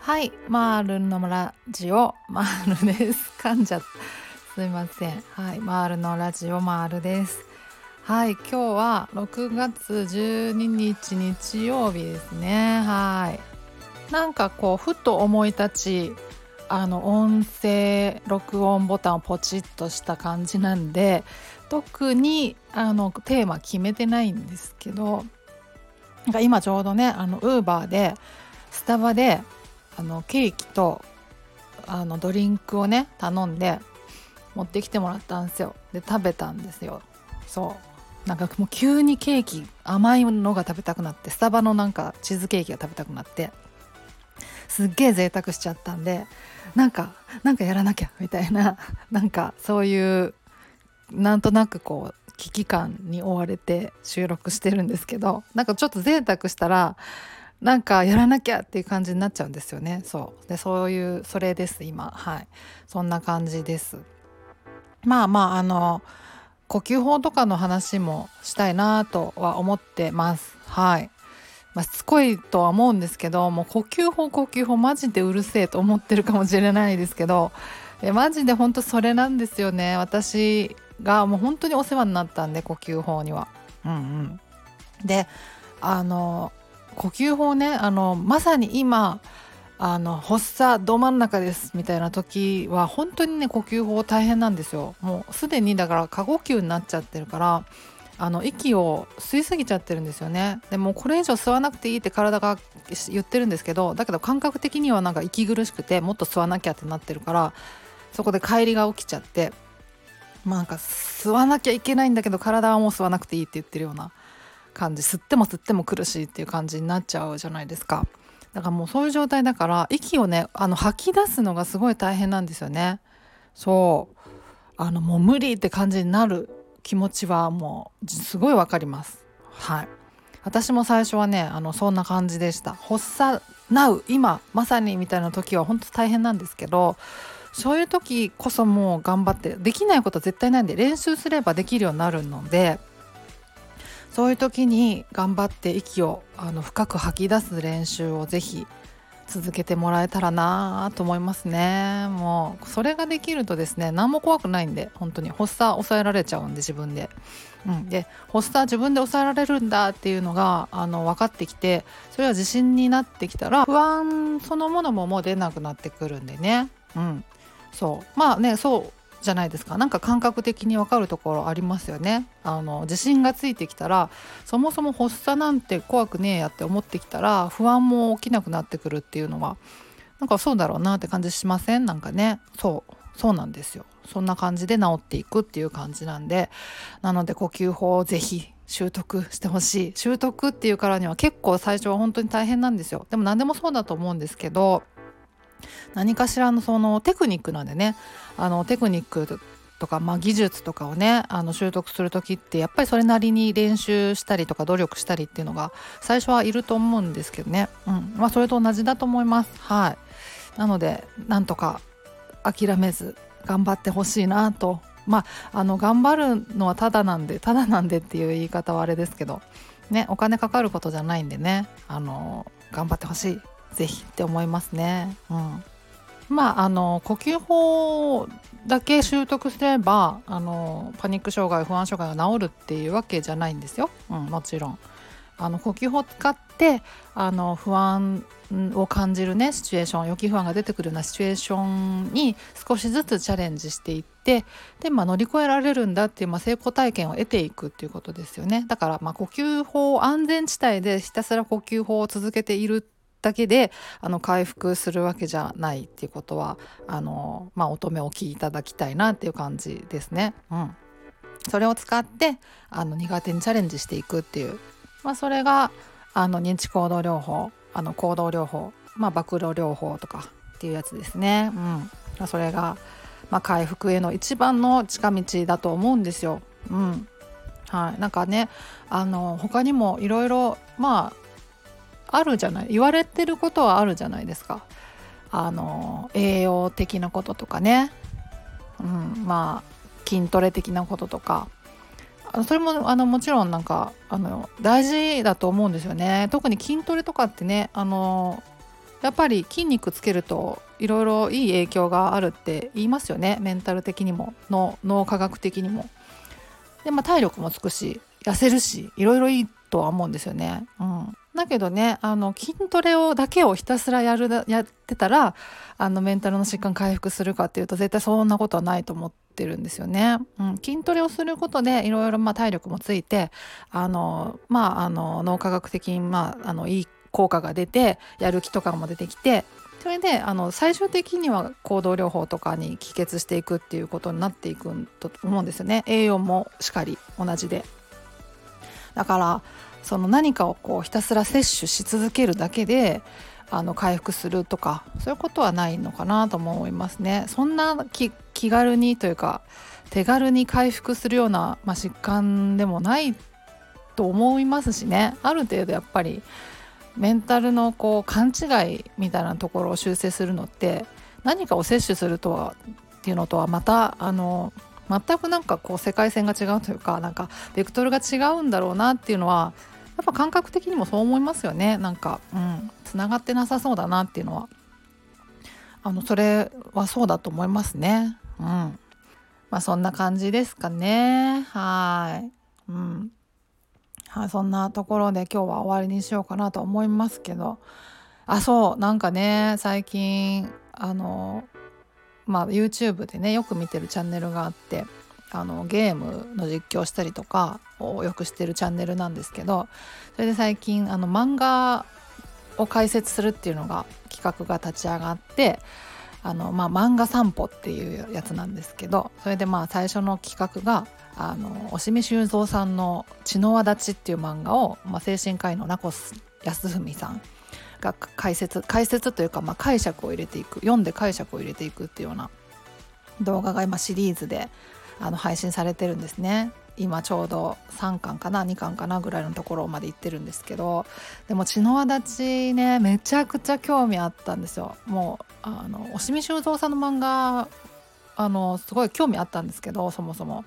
はいマールのラジオマールです。噛んじゃった。すいません。はいマールのラジオマールです。はい今日は6月12日日曜日ですね。はい。なんかこうふと思い立ちあの音声録音ボタンをポチッとした感じなんで特にあのテーマ決めてないんですけどなんか今ちょうどねあのウーバーでスタバであのケーキとあのドリンクをね頼んで持ってきてもらったんですよ。で食べたんですよ。そう。なんかもう急にケーキ甘いのが食べたくなってスタバのなんかチーズケーキが食べたくなってすっげえ贅沢しちゃったんでなんかなんかやらなきゃみたいななんかそういうなんとなくこう危機感に追われて収録してるんですけどなんかちょっと贅沢したらなんかやらなきゃっていう感じになっちゃうんですよね。そう。でそういうそれです今。はい。そんな感じです。まあまああの呼吸法とかの話もしたいなとは思ってます。はい。まあ、しつこいとは思うんですけどもう呼吸法呼吸法マジでうるせえと思ってるかもしれないですけどえマジで本当それなんですよね。私がもう本当にお世話になったんで呼吸法には。うんうん、であの呼吸法ねあのまさに今あの発作ど真ん中ですみたいな時は本当にね呼吸法大変なんですよ。もうすでにだから過呼吸になっちゃってるからあの息を吸いすぎちゃってるんですよね。でもこれ以上吸わなくていいって体が言ってるんですけどだけど感覚的にはなんか息苦しくてもっと吸わなきゃってなってるからそこで帰りが起きちゃってまあなんか吸わなきゃいけないんだけど体はもう吸わなくていいって言ってるような感じ。吸っても吸っても苦しいっていう感じになっちゃうじゃないですか。だからもうそういう状態だから息をねあの吐き出すのがすごい大変なんですよね。そう。あのもう無理って感じになる気持ちはもうすごいわかります。はい。私も最初はねあのそんな感じでした。発作なう今まさにみたいな時は本当大変なんですけどそういう時こそもう頑張ってできないことは絶対ないんで練習すればできるようになるのでそういう時に頑張って息をあの深く吐き出す練習をぜひ続けてもらえたらなと思いますね。もうそれができるとですね何も怖くないんで本当に発作抑えられちゃうんで自分で、うん、で発作自分で抑えられるんだっていうのがあの分かってきてそれは自信になってきたら不安そのものももう出なくなってくるんでね。うん。そう。まあねそうじゃないですか。なんか感覚的に分かるところありますよね。あの自信がついてきたらそもそも発作なんて怖くねえやって思ってきたら不安も起きなくなってくるっていうのはなんかそうだろうなって感じしません？なんかね。そう。そうなんですよ。そんな感じで治っていくっていう感じなんで。なので呼吸法をぜひ習得してほしい。習得っていうからには結構最初は本当に大変なんですよ。でも何でもそうだと思うんですけど何かしらのそのテクニックなんでね。あのテクニックとか、まあ、技術とかをねあの習得する時ってやっぱりそれなりに練習したりとか努力したりっていうのが最初はいると思うんですけどね、うん。まあ、それと同じだと思います。はい。なのでなんとか諦めず頑張ってほしいなと。まああの頑張るのはただなんでただなんでっていう言い方はあれですけどねお金かかることじゃないんでねあの頑張ってほしい。ぜひって思いますね。うん、まああの呼吸法だけ習得すればあのパニック障害不安障害が治るっていうわけじゃないんですよ、うん、もちろん。あの呼吸法を使ってあの不安を感じるねシチュエーション予期不安が出てくるようなシチュエーションに少しずつチャレンジしていってで、まあ、乗り越えられるんだっていう、まあ、成功体験を得ていくっていうことですよねだから、まあ、呼吸法安全地帯でひたすら呼吸法を続けているだけであの回復するわけじゃないっていうことはあの、まあ、乙女お聞きいただきたいなっていう感じですね。うん、それを使ってあの苦手にチャレンジしていくっていう、まあ、それがあの認知行動療法あの行動療法、まあ、暴露療法とかっていうやつですね。うんまあ、それが、まあ、回復への一番の近道だと思うんですよ。うんはい、なんかねあの他にもいろいろまああるじゃない言われてることはあるじゃないですか。あの栄養的なこととかね、うん、まあ筋トレ的なこととか。それもあのもちろんなんかあの大事だと思うんですよね。特に筋トレとかってねあのやっぱり筋肉つけるといろいろいい影響があるって言いますよね。メンタル的にも脳脳科学的にも。でまあ体力もつくし痩せるしいろいろいいとは思うんですよね。うん、だけどねあの筋トレをだけをひたすらやるやってたらあのメンタルの疾患回復するかっていうと絶対そんなことはないと思ってるんですよね。うん、筋トレをすることでいろいろ体力もついてあのまああの脳科学的にまああのいい効果が出てやる気とかも出てきてそれであの最終的には行動療法とかに帰結していくっていうことになっていくと思うんですよね栄養もしっかり同じで。だからその何かをこうひたすら摂取し続けるだけであの回復するとかそういうことはないのかなとも思いますね。そんな気軽にというか手軽に回復するような、まあ、疾患でもないと思いますしねある程度やっぱりメンタルのこう勘違いみたいなところを修正するのって何かを摂取するとはっていうのとはまたあの全くなんかこう世界線が違うというかなんかベクトルが違うんだろうなっていうのはやっぱ感覚的にもそう思いますよね。なんかうんつながってなさそうだなっていうのは。あのそれはそうだと思いますね。うん。まあそんな感じですかね。はい。うん。はいそんなところで今日は終わりにしようかなと思いますけど。あそう。なんかね最近あのまあ、YouTube でねよく見てるチャンネルがあってあのゲームの実況したりとかをよくしてるチャンネルなんですけどそれで最近あの漫画を解説するっていうのが企画が立ち上がってあの、まあ、漫画散歩っていうやつなんですけどそれでまあ最初の企画があの押見修造さんの「血の輪立ち」っていう漫画を、まあ、精神科医の名越康文さんが解説解説というか、まあ、解釈を入れていく読んで解釈を入れていくっていうような動画が今シリーズであの配信されてるんですね。今ちょうど3巻かな2巻かなぐらいのところまで行ってるんですけどでも血の輪立ちねめちゃくちゃ興味あったんですよもうあの押見修造さんの漫画あのすごい興味あったんですけどそもそも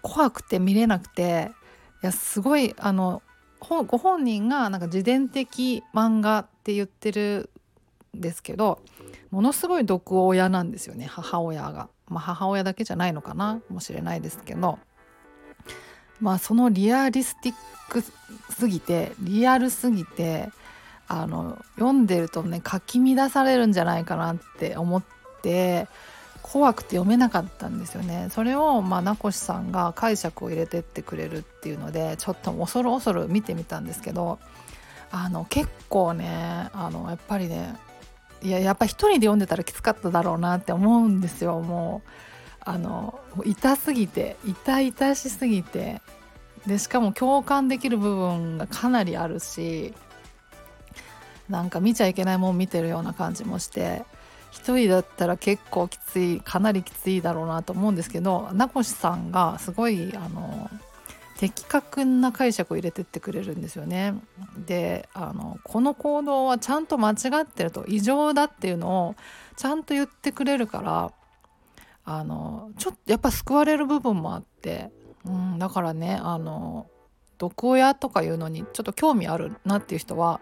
怖くて見れなくていやすごいあのご本人がなんか自伝的漫画って言ってるんですけどものすごい毒親なんですよね母親が。まあ、母親だけじゃないのかなもしれないですけどまあそのリアリスティックすぎてリアルすぎてあの読んでるとねかき乱されるんじゃないかなって思って怖くて読めなかったんですよねそれをまあ名越さんが解釈を入れてってくれるっていうのでちょっと恐る恐る見てみたんですけどあの結構ねあのやっぱりねいややっぱ一人で読んでたらきつかっただろうなって思うんですよ。もうあの痛すぎて痛々しすぎて。でしかも共感できる部分がかなりあるしなんか見ちゃいけないもん見てるような感じもして1人だったら結構きついかなりきついだろうなと思うんですけど名越さんがすごいあの的確な解釈を入れてってくれるんですよね。であのこの行動はちゃんと間違ってると異常だっていうのをちゃんと言ってくれるからあのちょっとやっぱ救われる部分もあって、うん、だからねあの毒親とかいうのにちょっと興味あるなっていう人は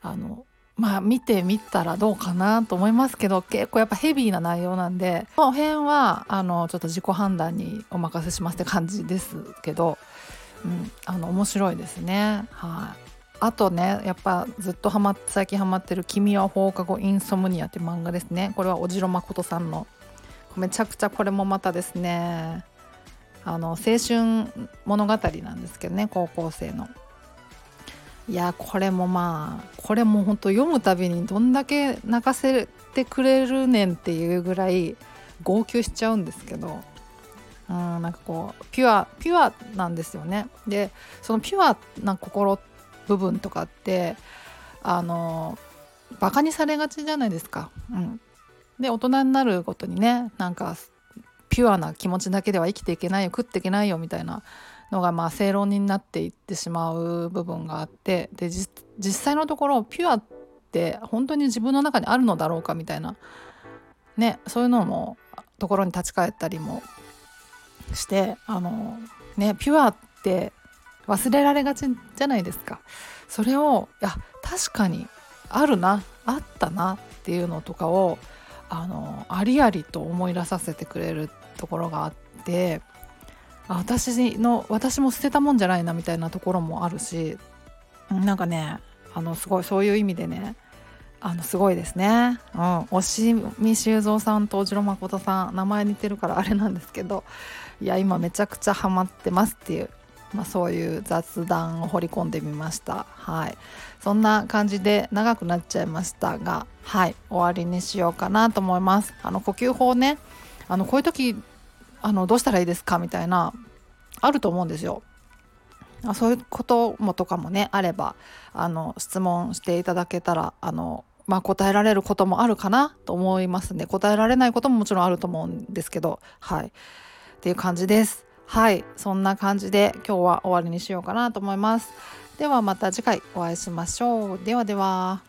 あのまあ見てみたらどうかなと思いますけど結構やっぱヘビーな内容なんでこの辺はあのちょっと自己判断にお任せしますって感じですけど、うん、あの面白いですね。はい。あとねやっぱずっとハマ最近ハマってる「君は放課後インソムニア」っていう漫画ですね。これは小城誠さんの。めちゃくちゃこれもまたですねあの青春物語なんですけどね高校生の。いやこれもまあこれも本当読むたびにどんだけ泣かせてくれるねんっていうぐらい号泣しちゃうんですけどうんなんかこうピュアピュアなんですよねでそのピュアな心部分とかってあのバカにされがちじゃないですか。うん、で大人になるごとにねなんかピュアな気持ちだけでは生きていけないよ食っていけないよみたいなのがまあ正論になっていってしまう部分があってで実際のところピュアって本当に自分の中にあるのだろうかみたいなねそういうのもところに立ち返ったりもしてあのねピュアって忘れられがちじゃないですか。それをいや確かにあるなあったなっていうのとかをあのありありと思い出させてくれるところがあって私の私も捨てたもんじゃないなみたいなところもあるしなんかねあのすごいそういう意味でねあのすごいですね。うん、押見修造さんとおじろ誠さん名前似てるからあれなんですけどいや今めちゃくちゃハマってますっていう、まあ、そういう雑談を掘り込んでみました。はいそんな感じで長くなっちゃいましたがはい終わりにしようかなと思います。あの呼吸法ねあのこういう時あのどうしたらいいですか？みたいなあると思うんですよ。あそういうこともとかもねあればあの質問していただけたらあのまあ、答えられることもあるかなと思いますね答えられないことももちろんあると思うんですけどはい。っていう感じです。はい。そんな感じで今日は終わりにしようかなと思います。ではまた次回お会いしましょう。ではでは。